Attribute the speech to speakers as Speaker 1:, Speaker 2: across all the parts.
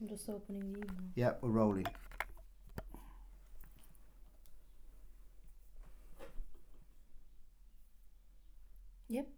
Speaker 1: I'm just opening the email.
Speaker 2: Yeah, we're rolling.
Speaker 1: Yep.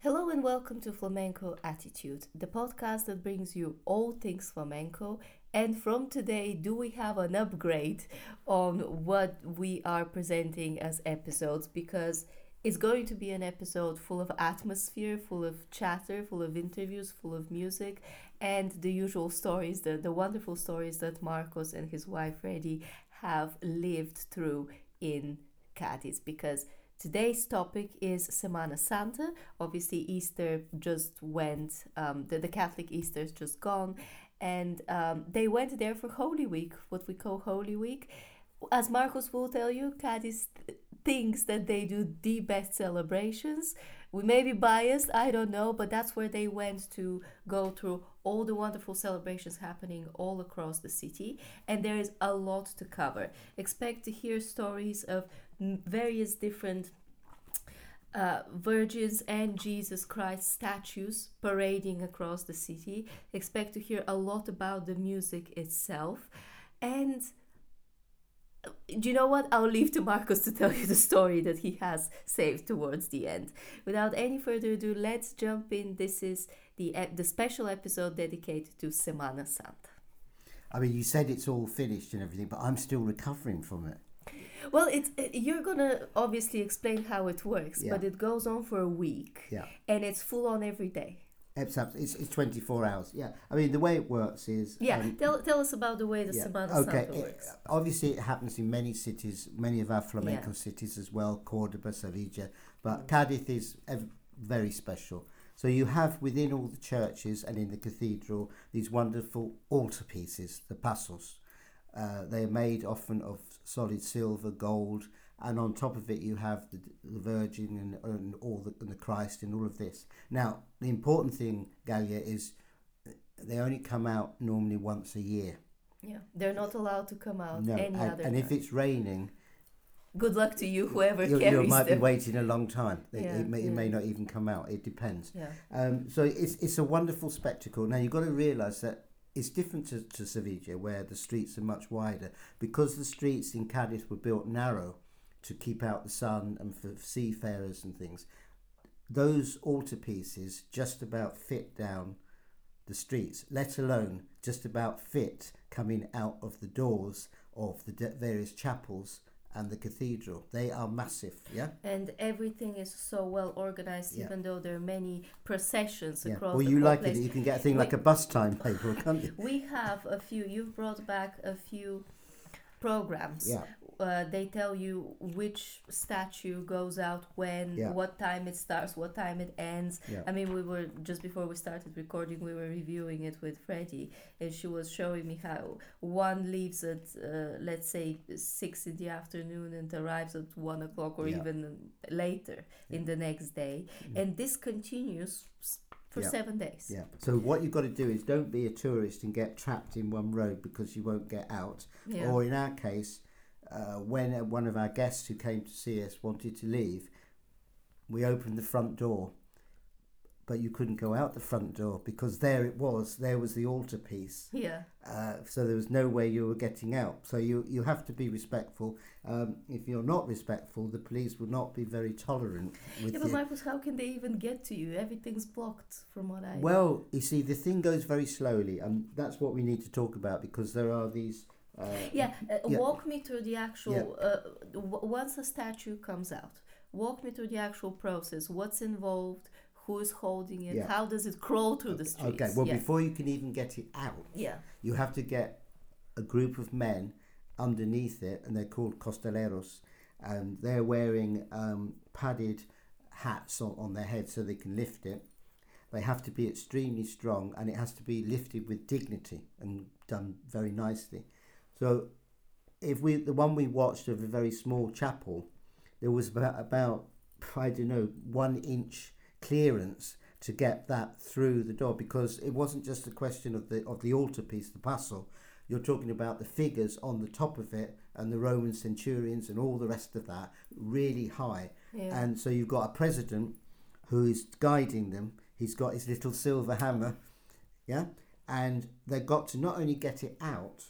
Speaker 1: Hello and welcome to Flamenco Attitude, the podcast that brings you all things flamenco. And from today, do we have an upgrade on what we are presenting as episodes? Because it's going to be an episode full of atmosphere, full of chatter, full of interviews, full of music, and the usual stories, the, the wonderful stories that Marcos and his wife Freddie have lived through in Cadiz. Because today's topic is Semana Santa. Obviously, Easter just went, um, the, the Catholic Easter's just gone, and um, they went there for Holy Week, what we call Holy Week. As Marcos will tell you, Cadiz thinks that they do the best celebrations. We may be biased, I don't know, but that's where they went to go through all the wonderful celebrations happening all across the city. And there is a lot to cover. Expect to hear stories of various different. Uh, virgins and Jesus Christ statues parading across the city. Expect to hear a lot about the music itself. And do you know what? I'll leave to Marcos to tell you the story that he has saved towards the end. Without any further ado, let's jump in. This is the the special episode dedicated to Semana Santa.
Speaker 2: I mean, you said it's all finished and everything, but I'm still recovering from it.
Speaker 1: Well, it's it, you're gonna obviously explain how it works,
Speaker 2: Yeah.
Speaker 1: but it goes on for a week,
Speaker 2: Yeah.
Speaker 1: and it's full on every day.
Speaker 2: It's, it's, it's 24 hours. Yeah. I mean, the way it works is.
Speaker 1: Yeah,
Speaker 2: um,
Speaker 1: tell tell us about the way the
Speaker 2: yeah.
Speaker 1: Semana
Speaker 2: okay.
Speaker 1: Santa
Speaker 2: it-
Speaker 1: works.
Speaker 2: obviously, it happens in many cities, many of our flamenco
Speaker 1: Yeah.
Speaker 2: cities as well, Cordoba, Sevilla, but Cadiz is ev- very special. So you have within all the churches and in the cathedral these wonderful altarpieces, the pasos. Uh, they are made often of solid silver, gold, and on top of it you have the, the Virgin and, and all the, and the Christ and all of this. Now, the important thing, Galia, is they only come out normally once a year.
Speaker 1: Yeah, they're not allowed to come out
Speaker 2: No,
Speaker 1: any
Speaker 2: and,
Speaker 1: other.
Speaker 2: and if it's raining,
Speaker 1: good luck to you, whoever
Speaker 2: you,
Speaker 1: carries
Speaker 2: you might
Speaker 1: them.
Speaker 2: be waiting a long time. It,
Speaker 1: Yeah,
Speaker 2: it, may, it may not even come out. It depends.
Speaker 1: Yeah.
Speaker 2: Um, so it's it's a wonderful spectacle. Now you've got to realise that it's different to, to Sevilla, where the streets are much wider, because the streets in Cadiz were built narrow to keep out the sun and for seafarers and things. Those altarpieces just about fit down the streets, let alone just about fit coming out of the doors of the de- various chapels and the cathedral. They are massive, yeah.
Speaker 1: and everything is so well organized
Speaker 2: Yeah.
Speaker 1: even though there are many processions
Speaker 2: Yeah.
Speaker 1: across
Speaker 2: Well, you like
Speaker 1: place.
Speaker 2: it. You can get a thing
Speaker 1: We-
Speaker 2: like a bus timetable, can't you?
Speaker 1: we have a few you've brought back a few programs
Speaker 2: Yeah.
Speaker 1: Uh, they tell you which statue goes out when
Speaker 2: Yeah.
Speaker 1: what time it starts what time it ends
Speaker 2: Yeah.
Speaker 1: i mean we were just before we started recording we were reviewing it with freddie and she was showing me how one leaves at uh, let's say six in the afternoon and arrives at one o'clock or
Speaker 2: Yeah.
Speaker 1: even later in the next day and this continues for
Speaker 2: Yeah.
Speaker 1: seven days
Speaker 2: Yeah. So what you've got to do is don't be a tourist and get trapped in one road because you won't get out.
Speaker 1: Yeah.
Speaker 2: Or in our case, uh, when one of our guests who came to see us wanted to leave, we opened the front door, but you couldn't go out the front door because there it was. There was the altarpiece.
Speaker 1: yeah
Speaker 2: Uh, so there was no way you were getting out. So you you have to be respectful. Um, if you're not respectful, the police will not be very tolerant with
Speaker 1: Yeah, but
Speaker 2: you.
Speaker 1: Marcos, how can they even get to you? Everything's blocked, from what I.
Speaker 2: Well, you see, the thing goes very slowly, and that's what we need to talk about because there are these. Uh,
Speaker 1: yeah, uh,
Speaker 2: yeah.
Speaker 1: walk me through the actual. Uh, w- once a statue comes out, walk me through the actual process. What's involved? Who is holding it?
Speaker 2: Yeah.
Speaker 1: How does it crawl through the streets?
Speaker 2: Okay, well,
Speaker 1: yeah.
Speaker 2: before you can even get it out,
Speaker 1: yeah,
Speaker 2: you have to get a group of men underneath it, and they're called costaleros, and they're wearing um, padded hats on, on their head so they can lift it. They have to be extremely strong, and it has to be lifted with dignity and done very nicely. So, if we the one we watched of a very small chapel, there was about about I don't know one inch clearance to get that through the door because it wasn't just a question of the of the altarpiece, the paso. You're talking about the figures on the top of it and the Roman centurions and all the rest of that really high.
Speaker 1: yeah.
Speaker 2: And so you've got a president who is guiding them. He's got his little silver hammer, yeah, and they've got to not only get it out,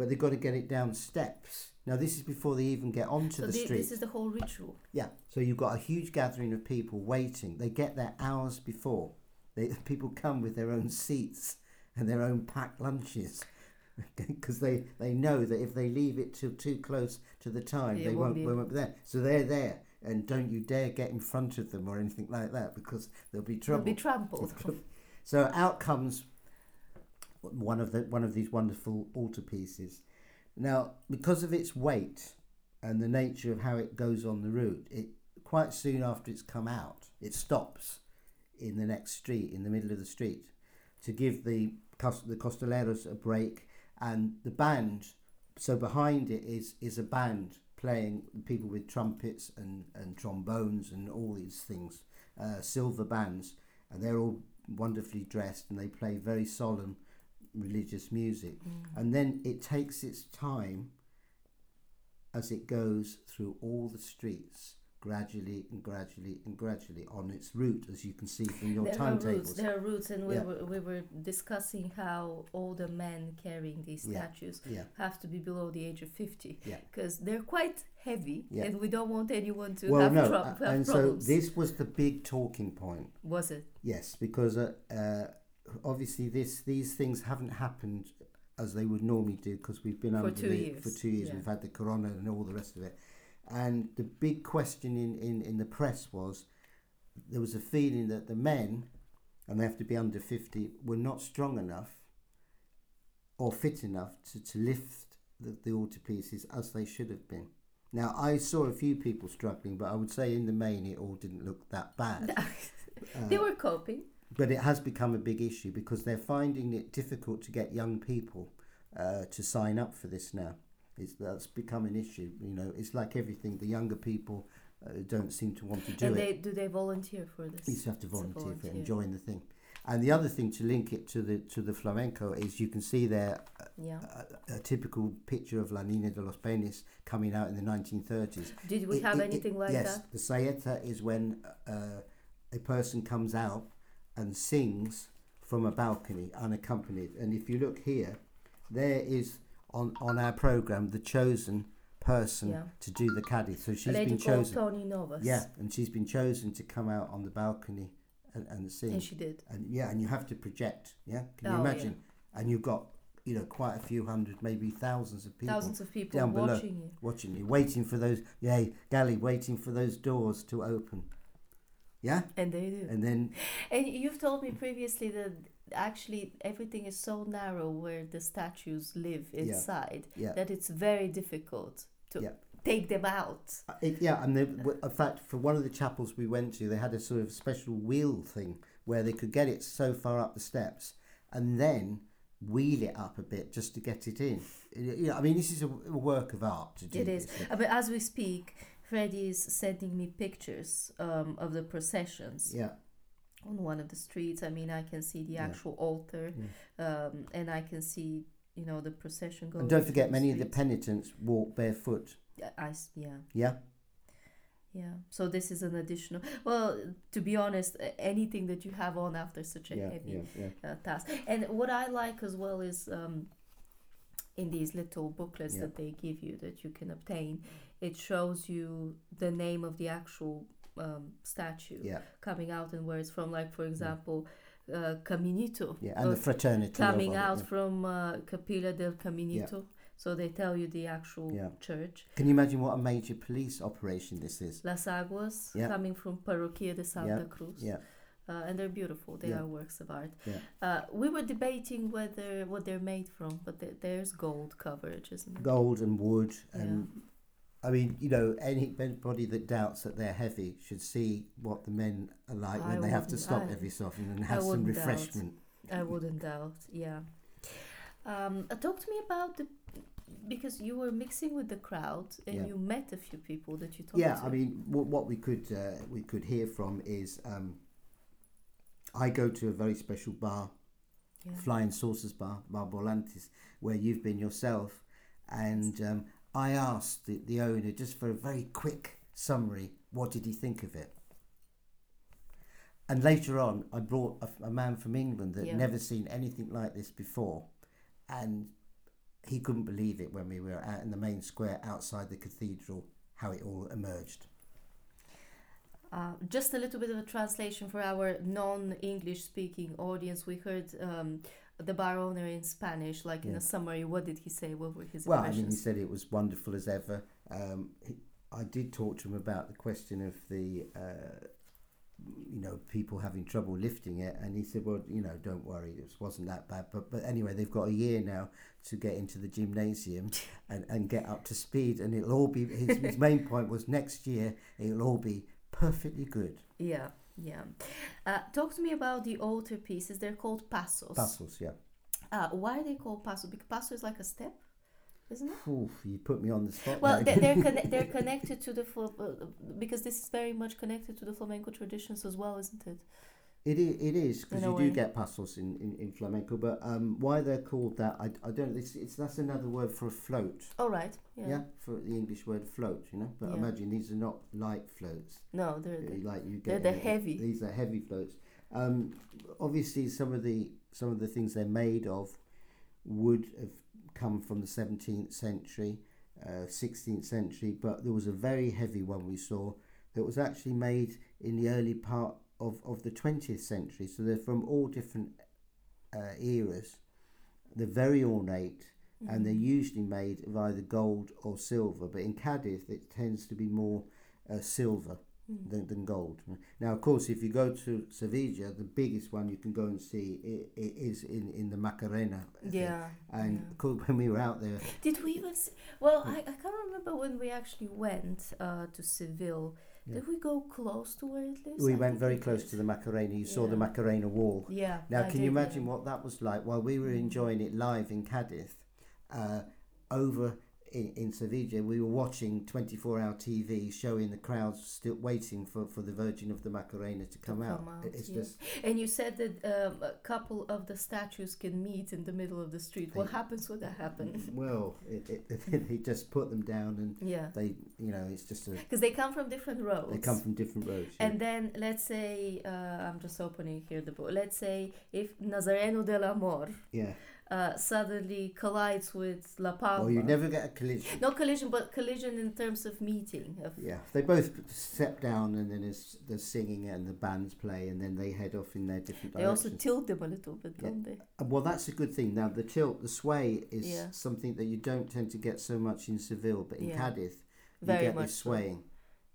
Speaker 2: but they've got to get it down steps. Now this is before they even get onto
Speaker 1: so
Speaker 2: the
Speaker 1: thi-
Speaker 2: street.
Speaker 1: this is the whole ritual.
Speaker 2: Yeah, so you've got a huge gathering of people waiting. They get there hours before. They, people come with their own seats and their own packed lunches because they, they know that if they leave it till too close to the time, they
Speaker 1: won't be-
Speaker 2: won't be there. So they're there, and don't you dare get in front of them or anything like that because there'll be trouble.
Speaker 1: be trampled.
Speaker 2: So out comes one of the one of these wonderful altarpieces. Now, because of its weight and the nature of how it goes on the route, it quite soon after it's come out, it stops in the next street, in the middle of the street, to give the the Costaleros a break, and the band. So behind it is is a band playing people with trumpets and, and trombones and all these things, uh, silver bands, and they're all wonderfully dressed and they play very solemn religious music. And then it takes its time as it goes through all the streets, gradually and gradually and gradually on its route, as you can see from your
Speaker 1: there are
Speaker 2: timetables.
Speaker 1: There are roots, and we
Speaker 2: Yeah.
Speaker 1: were we were discussing how all the men carrying these statues
Speaker 2: Yeah,
Speaker 1: have to be below the age of fifty
Speaker 2: yeah.
Speaker 1: because they're quite heavy,
Speaker 2: Yeah.
Speaker 1: and we don't want anyone to
Speaker 2: Well,
Speaker 1: have,
Speaker 2: no, uh,
Speaker 1: have
Speaker 2: and so
Speaker 1: problems.
Speaker 2: this was the big talking point.
Speaker 1: Was it?
Speaker 2: Yes, because uh, uh, obviously this these things haven't happened as they would normally do because we've been
Speaker 1: For
Speaker 2: under
Speaker 1: two
Speaker 2: the,
Speaker 1: years,
Speaker 2: for two years.
Speaker 1: yeah.
Speaker 2: We've had the corona and all the rest of it, and the big question in, in, in the press was there was a feeling that the men, and they have to be under fifty, were not strong enough or fit enough to, to lift the, the altarpieces as they should have been. Now I saw a few people struggling, but I would say in the main it all didn't look that bad.
Speaker 1: they
Speaker 2: Uh,
Speaker 1: were coping.
Speaker 2: But it has become a big issue because they're finding it difficult to get young people uh, to sign up for this now. It's, that's become an issue. You know, it's like everything. The younger people uh, don't seem to want to do
Speaker 1: and
Speaker 2: it.
Speaker 1: do they volunteer for this?
Speaker 2: You just have to
Speaker 1: a
Speaker 2: volunteer, for it and join the thing. And the other thing to link it to the to the flamenco is you can see there
Speaker 1: Yeah.
Speaker 2: a, a typical picture of La Niña de los Peines coming out in the 1930s.
Speaker 1: Did we
Speaker 2: It-
Speaker 1: have
Speaker 2: it-
Speaker 1: anything like
Speaker 2: yes,
Speaker 1: that?
Speaker 2: the saeta is when uh, a person comes out and sings from a balcony unaccompanied. And if you look here, there is on on our program the chosen person
Speaker 1: Yeah.
Speaker 2: to do the caddy. So she's
Speaker 1: lady
Speaker 2: been chosen.
Speaker 1: Tony Novas.
Speaker 2: Yeah, and she's been chosen to come out on the balcony and, and sing.
Speaker 1: And she did.
Speaker 2: And yeah, and you have to project. Yeah, can
Speaker 1: Oh,
Speaker 2: you
Speaker 1: yeah.
Speaker 2: imagine? And you've got you know quite a few hundred, maybe thousands of people
Speaker 1: Thousands of people
Speaker 2: down below.
Speaker 1: watching you.
Speaker 2: watching you, waiting for those, yeah, Galia, waiting for those doors to open. Yeah,
Speaker 1: And they do.
Speaker 2: and then
Speaker 1: And you've told me previously that actually everything is so narrow where the statues live inside
Speaker 2: yeah,
Speaker 1: that it's very difficult to
Speaker 2: Yeah.
Speaker 1: take them out.
Speaker 2: Uh, it, yeah, and they, in fact, for one of the chapels we went to, they had a sort of special wheel thing where they could get it so far up the steps and then wheel it up a bit just to get it in. You know, I mean, this is a, work of art to do.
Speaker 1: It is.
Speaker 2: this.
Speaker 1: Uh, But as we speak, Freddie is sending me pictures um, of the processions
Speaker 2: Yeah,
Speaker 1: on one of the streets. I mean, I can see the
Speaker 2: Yeah.
Speaker 1: actual altar,
Speaker 2: yeah.
Speaker 1: um, and I can see, you know, the procession going.
Speaker 2: And don't forget, many of the penitents walk barefoot.
Speaker 1: Yeah, I yeah.
Speaker 2: Yeah,
Speaker 1: Yeah. So this is an additional. Well, to be honest, anything that you have on after such a
Speaker 2: yeah,
Speaker 1: heavy
Speaker 2: yeah, yeah.
Speaker 1: uh, task. And what I like as well is um, in these little booklets
Speaker 2: Yeah.
Speaker 1: that they give you that you can obtain, it shows you the name of the actual um, statue
Speaker 2: Yeah,
Speaker 1: coming out and where it's from. Like for example, uh, Caminito.
Speaker 2: yeah, and
Speaker 1: uh,
Speaker 2: the fraternity.
Speaker 1: coming
Speaker 2: it,
Speaker 1: out
Speaker 2: yeah.
Speaker 1: from uh, Capilla del Caminito. So they tell you the actual
Speaker 2: Yeah.
Speaker 1: church.
Speaker 2: Can you imagine what a major police operation this is?
Speaker 1: Las Aguas
Speaker 2: Yeah.
Speaker 1: coming from Parroquia de Santa
Speaker 2: Yeah,
Speaker 1: Cruz.
Speaker 2: Yeah,
Speaker 1: uh, and they're beautiful. They
Speaker 2: Yeah.
Speaker 1: are works of art.
Speaker 2: Yeah.
Speaker 1: Uh, we were debating whether what they're made from, but there there's gold coverage, isn't it?
Speaker 2: gold and wood and I mean, you know, any- anybody that doubts that they're heavy should see what the men are like when they have to stop
Speaker 1: I-
Speaker 2: every so often and have some
Speaker 1: wouldn't doubt.
Speaker 2: refreshment.
Speaker 1: I wouldn't doubt. Yeah. Um, uh, talk to me about the because you were mixing with the crowd and
Speaker 2: Yeah.
Speaker 1: you met a few people that you talked
Speaker 2: Yeah,
Speaker 1: to.
Speaker 2: I mean, what, what we could uh, we could hear from is um, I go to a very special bar,
Speaker 1: yeah.
Speaker 2: Flying Saucers Bar, Bar Volantes, where you've been yourself, and um, I asked the, the owner just for a very quick summary, what did he think of it? and later on, I brought a, a man from England that
Speaker 1: Yeah.
Speaker 2: never seen anything like this before, and he couldn't believe it when we were out in the main square outside the cathedral how it all emerged.
Speaker 1: Uh, just a little bit of a translation for our non-English speaking audience. We heard um, the bar owner in Spanish, like in a summary. What did he say? What were his
Speaker 2: Well, I mean, he said it was wonderful as ever. Um, he, I did talk to him about the question of the, uh, you know, people having trouble lifting it, and he said, "Well, you know, don't worry, it wasn't that bad." But but anyway, they've got a year now to get into the gymnasium and, and get up to speed, and it'll all be. His, his main point was next year it'll all be perfectly good.
Speaker 1: yeah, yeah. Uh, talk to me about the altar pieces. They're called pasos.
Speaker 2: Puzzles, yeah.
Speaker 1: Uh, why are they called paso? Because paso is like a step, isn't it?
Speaker 2: Oof, you put me on the spot.
Speaker 1: Well, they're they're, conne- they're connected to the fl- uh, because this is very much connected to the flamenco traditions as well, isn't it?
Speaker 2: It is, it is because you
Speaker 1: way.
Speaker 2: do get pasos in, in, in flamenco, but um, why they're called that, I, I don't. It's, it's that's another word for a float.
Speaker 1: All right.
Speaker 2: Yeah,
Speaker 1: Yeah.
Speaker 2: for the English word float, you know. But
Speaker 1: Yeah.
Speaker 2: imagine these are not light floats.
Speaker 1: No, they're,
Speaker 2: like you get.
Speaker 1: they're
Speaker 2: the
Speaker 1: heavy.
Speaker 2: These are heavy floats. Um, obviously, some of the some of the things they're made of would have come from the seventeenth century, uh, sixteenth century, but there was a very heavy one we saw that was actually made in the early part of, of the twentieth century. So they're from all different uh, eras. They're very ornate and they're usually made of either gold or silver. But in Cadiz, it tends to be more uh, silver than, than gold. Now, of course, if you go to Sevilla, the biggest one you can go and see is in, in the Macarena.
Speaker 1: Yeah.
Speaker 2: And
Speaker 1: yeah.
Speaker 2: of course, when we were out there,
Speaker 1: Did we even? See, well, I, I can't remember when we actually went uh, to Seville. Did we go close to where it lives?
Speaker 2: we
Speaker 1: I
Speaker 2: went very
Speaker 1: we
Speaker 2: close
Speaker 1: did.
Speaker 2: to the Macarena. You saw the Macarena wall.
Speaker 1: Yeah.
Speaker 2: Now,
Speaker 1: I
Speaker 2: can you imagine
Speaker 1: yeah.
Speaker 2: what that was like while we were
Speaker 1: Mm.
Speaker 2: enjoying it live in Cadiz? Uh, over in, in Sevilla, we were watching 24 hour TV showing the crowds still waiting for, for the Virgin of the Macarena to come, out.
Speaker 1: come out,
Speaker 2: It's
Speaker 1: yeah.
Speaker 2: just,
Speaker 1: And you said that um, a couple of the statues can meet in the middle of the street. What
Speaker 2: They-
Speaker 1: happens when that happens?
Speaker 2: well, it, it, they just put them down and
Speaker 1: Yeah.
Speaker 2: they, you know, it's just
Speaker 1: Because they come from different roads.
Speaker 2: they come from different roads. yeah.
Speaker 1: And then let's say uh, I'm just opening here the book. Let's say if Nazareno del Amor
Speaker 2: yeah.
Speaker 1: Uh, suddenly collides with La Palma.
Speaker 2: Well, you never get a collision.
Speaker 1: no collision, but collision in terms of meeting. Of,
Speaker 2: Yeah, they both step down and then there's the singing and the bands play and then they head off in their different
Speaker 1: They also
Speaker 2: directions.
Speaker 1: tilt them a little bit,
Speaker 2: Yeah.
Speaker 1: don't they?
Speaker 2: Uh, Well, that's a good thing. Now, the tilt, the sway is
Speaker 1: Yeah.
Speaker 2: something that you don't tend to get so much in Seville, but in
Speaker 1: Yeah.
Speaker 2: Cadiz, you
Speaker 1: Very
Speaker 2: get
Speaker 1: much
Speaker 2: this
Speaker 1: so.
Speaker 2: swaying,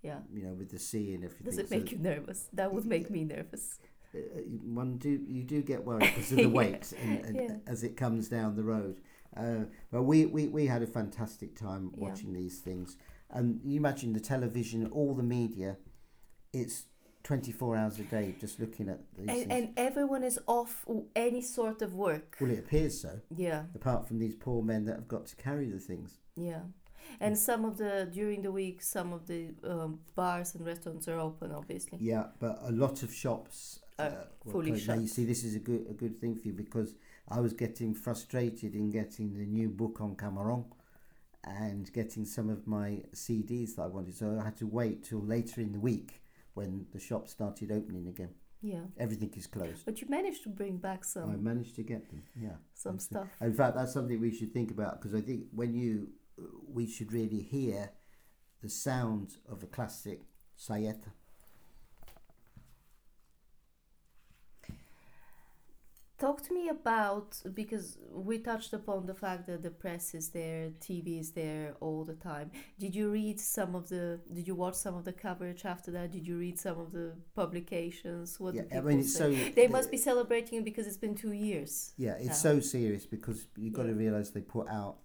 Speaker 1: Yeah.
Speaker 2: you know, with the sea and everything.
Speaker 1: Does it
Speaker 2: So,
Speaker 1: make you nervous? That would make me nervous.
Speaker 2: Uh, one do you do get worried because of the
Speaker 1: Yeah.
Speaker 2: weight and, and
Speaker 1: Yeah.
Speaker 2: as it comes down the road. Uh, but we, we, we had a fantastic time
Speaker 1: Yeah.
Speaker 2: watching these things, and you imagine the television, all the media, it's twenty four hours a day just looking at these
Speaker 1: And,
Speaker 2: things.
Speaker 1: and everyone is off any sort of work.
Speaker 2: well, it appears so.
Speaker 1: Yeah,
Speaker 2: Apart from these poor men that have got to carry the things.
Speaker 1: yeah. And some of the during the week, some of the um, bars and restaurants are open, obviously.
Speaker 2: Yeah, but a lot of shops uh,
Speaker 1: fully
Speaker 2: closed. Now you see, this is a good a good thing for you because I was getting frustrated in getting the new book on Camarón and getting some of my CDs that I wanted. So I had to wait till later in the week when the shops started opening again.
Speaker 1: Yeah,
Speaker 2: Everything is closed.
Speaker 1: but you managed to bring back some.
Speaker 2: I managed to get them. Yeah.
Speaker 1: some stuff.
Speaker 2: In fact, that's something we should think about because I think when you, we should really hear the sound of a classic saeta.
Speaker 1: Talk to me about because we touched upon the fact that the press is there, TV is there all the time. Did you read some of the? Did you watch some of the coverage after that? Did you read some of the publications? What
Speaker 2: Yeah,
Speaker 1: do
Speaker 2: I
Speaker 1: people
Speaker 2: mean,
Speaker 1: say?
Speaker 2: so
Speaker 1: they must be celebrating it because it's been two years.
Speaker 2: Yeah, it's
Speaker 1: now.
Speaker 2: so serious because you've got to realise they put out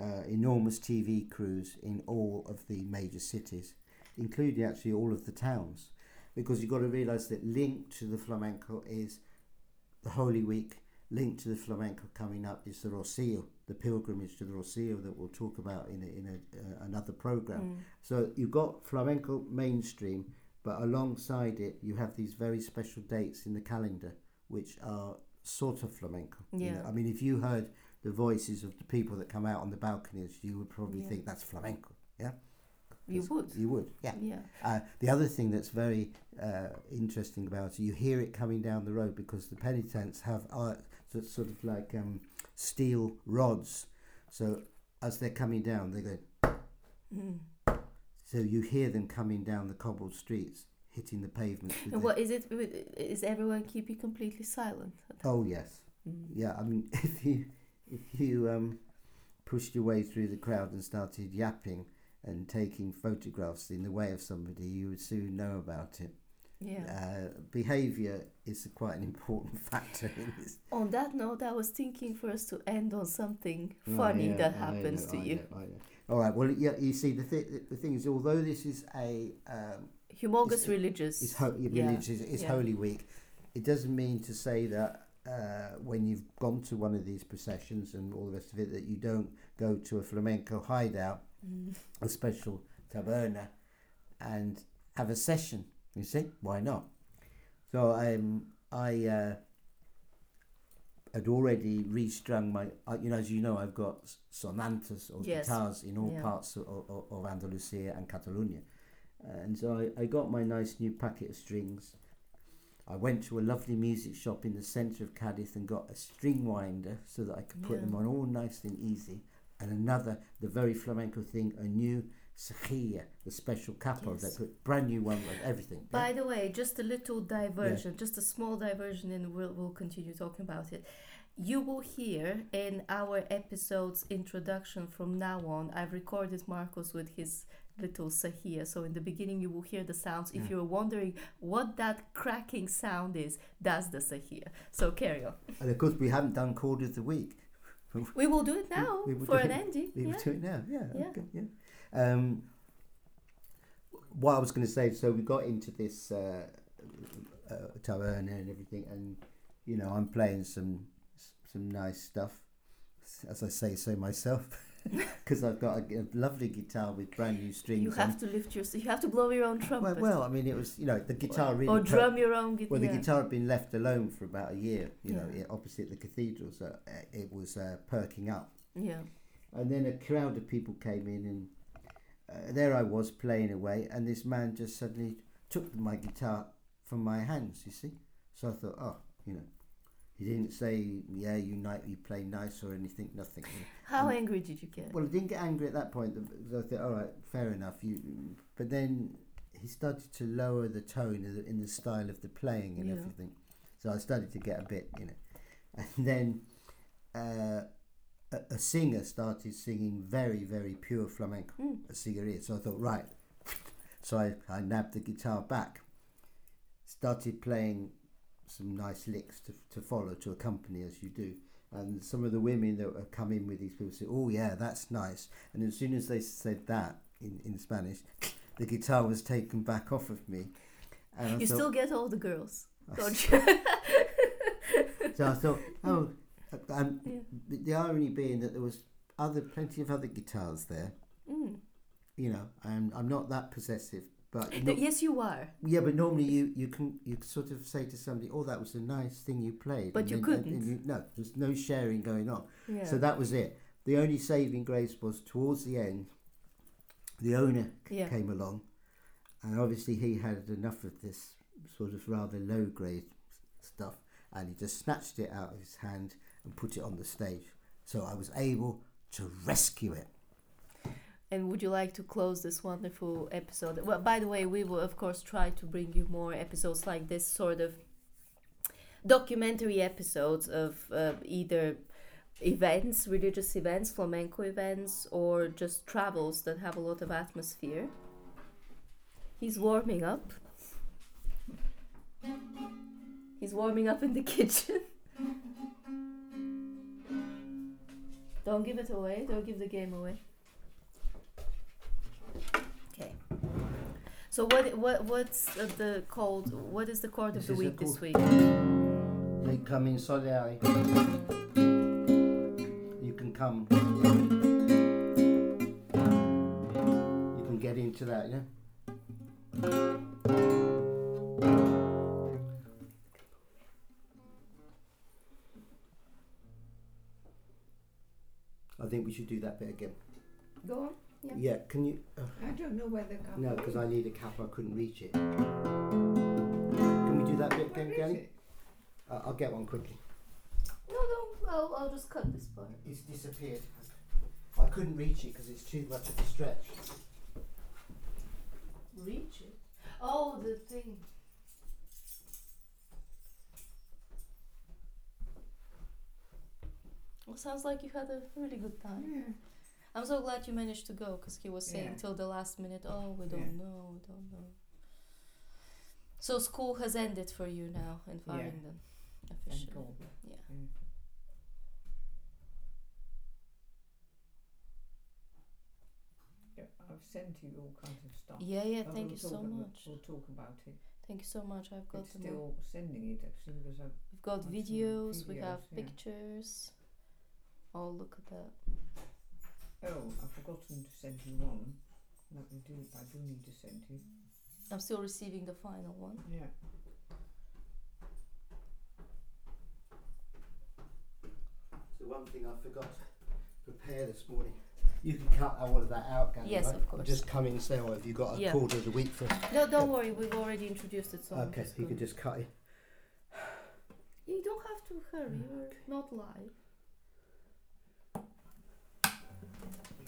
Speaker 2: uh, enormous TV crews in all of the major cities, including actually all of the towns, because you've got to realise that linked to the flamenco is the Holy Week. Linked to the flamenco coming up is the Rocio, the pilgrimage to the Rocio that we'll talk about in a, in a, uh, another program.
Speaker 1: Mm.
Speaker 2: So you've got flamenco mainstream, but alongside it, you have these very special dates in the calendar, which are sort of flamenco. you know.
Speaker 1: Yeah.
Speaker 2: I mean, if you heard the voices of the people that come out on the balconies, you would probably
Speaker 1: Yeah.
Speaker 2: think that's flamenco. Yeah.
Speaker 1: You would.
Speaker 2: You would, yeah.
Speaker 1: Yeah.
Speaker 2: Uh, the other thing that's very uh, interesting about it, you hear it coming down the road because the penitents have uh, sort of like um, steel rods. So as they're coming down, they go.
Speaker 1: Mm.
Speaker 2: So you hear them coming down the cobbled streets, hitting the pavements. With
Speaker 1: And
Speaker 2: their-
Speaker 1: what is it? Is everyone keeping completely silent?
Speaker 2: Oh yes,
Speaker 1: Mm.
Speaker 2: yeah. I mean, if you if you um, pushed your way through the crowd and started yapping and taking photographs in the way of somebody, you would soon know about it.
Speaker 1: Yeah.
Speaker 2: Uh, behavior is quite an important factor in this.
Speaker 1: On that note, I was thinking for us to end on something
Speaker 2: Oh,
Speaker 1: funny
Speaker 2: yeah,
Speaker 1: that
Speaker 2: I
Speaker 1: happens
Speaker 2: know,
Speaker 1: to
Speaker 2: I
Speaker 1: you.
Speaker 2: know, know. All right. Well, yeah. You see, the th- the thing is, although this is a um,
Speaker 1: Humongous
Speaker 2: It's-
Speaker 1: religious.
Speaker 2: it's, ho-
Speaker 1: Yeah,
Speaker 2: religious, it's
Speaker 1: yeah.
Speaker 2: Holy Week, it doesn't mean to say that uh, when you've gone to one of these processions and all the rest of it, that you don't go to a flamenco hideout,
Speaker 1: Mm.
Speaker 2: a special taberna, and have a session. You see, why not? So um, I uh, had already restrung my, uh, you know, as you know, I've got sonantas or
Speaker 1: Yes.
Speaker 2: guitars in all
Speaker 1: Yeah.
Speaker 2: parts of, of, of Andalusia and Catalonia. And so I, I got my nice new packet of strings. I went to a lovely music shop in the centre of Cadiz and got a string winder so that I could put them on all nice and easy. And another, the very flamenco thing, a new cejilla, the special capo,
Speaker 1: Yes.
Speaker 2: that put brand new one with everything.
Speaker 1: By the way, just a little diversion, just a small diversion, and we'll, we'll continue talking about it. You will hear in our episode's introduction from now on, I've recorded Marcos with his little cejilla. So in the beginning, you will hear the sounds. If
Speaker 2: Yeah.
Speaker 1: you're wondering what that cracking sound is, that's the cejilla. So carry on.
Speaker 2: And of course, we haven't done chord of the week.
Speaker 1: We will do it now
Speaker 2: we will
Speaker 1: for an ending.
Speaker 2: We
Speaker 1: yeah.
Speaker 2: will do it now. Yeah.
Speaker 1: Yeah.
Speaker 2: Okay, yeah. Um, what I was going to say, so we got into this uh, uh, taverna and everything, and you know, I'm playing some some nice stuff, as I say so myself, because I've got a, a lovely guitar with brand new strings.
Speaker 1: You have to lift your. You have to blow your own trumpet.
Speaker 2: well, well, I mean, it was you know the guitar really.
Speaker 1: or drum your own guitar.
Speaker 2: well, the guitar had been left alone for about a year, you know,
Speaker 1: Yeah.
Speaker 2: i- opposite the cathedral, so uh, it was uh, perking up.
Speaker 1: Yeah.
Speaker 2: And then a crowd of people came in, and uh, there I was playing away, and this man just suddenly took my guitar from my hands. You see, so I thought, oh, you know, he didn't say, yeah, you ni- you play nice or anything, nothing.
Speaker 1: How
Speaker 2: Um,
Speaker 1: angry did you get?
Speaker 2: Well, I didn't get angry at that point. I thought, all right, fair enough. You, but then he started to lower the tone in the, in the style of the playing and
Speaker 1: Yeah.
Speaker 2: everything. So I started to get a bit, you know. And then uh, a, a singer started singing very, very pure flamenco,
Speaker 1: Mm.
Speaker 2: a seguiriya. So I thought, right. So I, I nabbed the guitar back, started playing some nice licks to, to follow, to accompany as you do. And some of the women that have come in with these people say, "Oh yeah, that's nice." And as soon as they said that in, in Spanish, the guitar was taken back off of me. And I
Speaker 1: You
Speaker 2: thought,
Speaker 1: still get all the girls, don't you?
Speaker 2: so I thought, oh, and
Speaker 1: Yeah.
Speaker 2: the, irony being that there was other plenty of other guitars there.
Speaker 1: Mm.
Speaker 2: You know, and I'm not that possessive, but
Speaker 1: No, yes, you were.
Speaker 2: yeah, but normally you you can you sort of say to somebody, "Oh, that was a nice thing you played,"
Speaker 1: But
Speaker 2: and
Speaker 1: you
Speaker 2: then-
Speaker 1: couldn't.
Speaker 2: and you- no, there's no sharing going on.
Speaker 1: Yeah.
Speaker 2: So that was it. The only saving grace was towards the end, the owner
Speaker 1: Yeah.
Speaker 2: came along, and obviously he had enough of this sort of rather low grade stuff, and he just snatched it out of his hand and put it on the stage. So I was able to rescue it.
Speaker 1: And would you like to close this wonderful episode? Well, by the way, we will of course try to bring you more episodes like this, sort of documentary episodes of uh, either events, religious events, flamenco events, or just travels that have a lot of atmosphere. He's warming up. He's warming up in the kitchen. Don't give it away. Don't give the game away. Okay. So what what what's uh, the called? What is the chord of the week this week?
Speaker 2: They come in solari. You can come. You can get into that, yeah? I think we should do that bit again.
Speaker 1: Go on. Yeah.
Speaker 2: Yeah, can you? Uh,
Speaker 3: I don't know where the cup
Speaker 2: no, because I need a cap. I couldn't reach it. Can we do that bit
Speaker 3: Where
Speaker 2: again,
Speaker 3: is
Speaker 2: Gary? Uh, I'll get one quickly.
Speaker 1: No, no, I'll, I'll just cut this part.
Speaker 2: It's disappeared. I couldn't reach it because it's too much of a stretch.
Speaker 1: Reach it. Oh, the thing. Well, sounds like you had a really good time.
Speaker 3: Yeah.
Speaker 1: I'm so glad you managed to go because he was saying
Speaker 3: Yeah.
Speaker 1: till the last minute, oh, we don't
Speaker 3: Yeah.
Speaker 1: know, we don't know. So school has ended for you now in
Speaker 3: Yeah.
Speaker 1: Farringdon,
Speaker 3: Thank
Speaker 1: officially. Yeah.
Speaker 3: Yeah. Yeah, I've sent you all kinds of stuff.
Speaker 1: Yeah, yeah.
Speaker 3: But
Speaker 1: Thank
Speaker 3: we'll
Speaker 1: you so much.
Speaker 3: We'll talk about it.
Speaker 1: Thank you so much. I've got
Speaker 3: It's still sending it actually because I've
Speaker 1: We've got
Speaker 3: I've
Speaker 1: videos. We have
Speaker 3: videos, yeah.
Speaker 1: pictures. Oh, look at that.
Speaker 3: Oh I've forgotten to send you one. Let me do. it. I do need to send you.
Speaker 1: I'm still receiving the final one.
Speaker 3: Yeah.
Speaker 2: So one thing I forgot to prepare this morning. You can cut all of that out, Gary.
Speaker 1: Yes,
Speaker 2: right?
Speaker 1: of course.
Speaker 2: Just come in and say, "Oh, have you got a
Speaker 1: Yeah.
Speaker 2: quarter of the week for us?"
Speaker 1: No, don't worry. We've already introduced it, so I'm
Speaker 2: okay,
Speaker 1: just
Speaker 2: you can just cut it.
Speaker 1: You don't have to hurry. Mm. We're not live.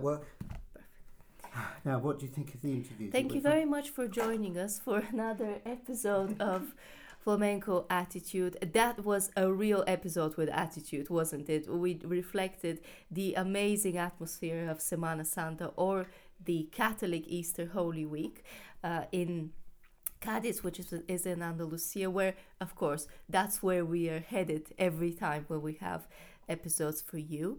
Speaker 2: that work? Now, what do you think of the interview?
Speaker 1: Thank you very much for joining us for another episode of Flamenco Attitude. That was a real episode with attitude, wasn't it? We reflected the amazing atmosphere of Semana Santa or the Catholic Easter Holy Week uh, in Cadiz, which is, is in Andalusia, where, of course, that's where we are headed every time when we have episodes for you.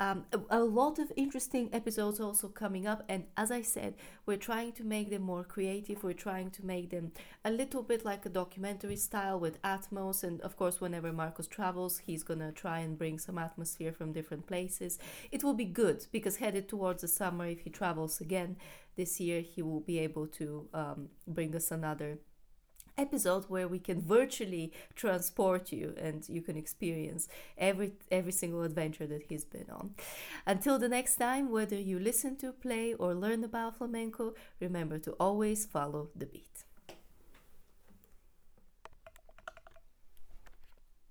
Speaker 1: Um, a, a lot of interesting episodes also coming up, and as I said, we're trying to make them more creative. We're trying to make them a little bit like a documentary style with Atmos, and of course, whenever Marcos travels, he's gonna try and bring some atmosphere from different places. It will be good because headed towards the summer, if he travels again this year, he will be able to um, bring us another episode where we can virtually transport you and you can experience every every single adventure that he's been on. Until the next time whether you listen to play or learn about flamenco remember to always follow the beat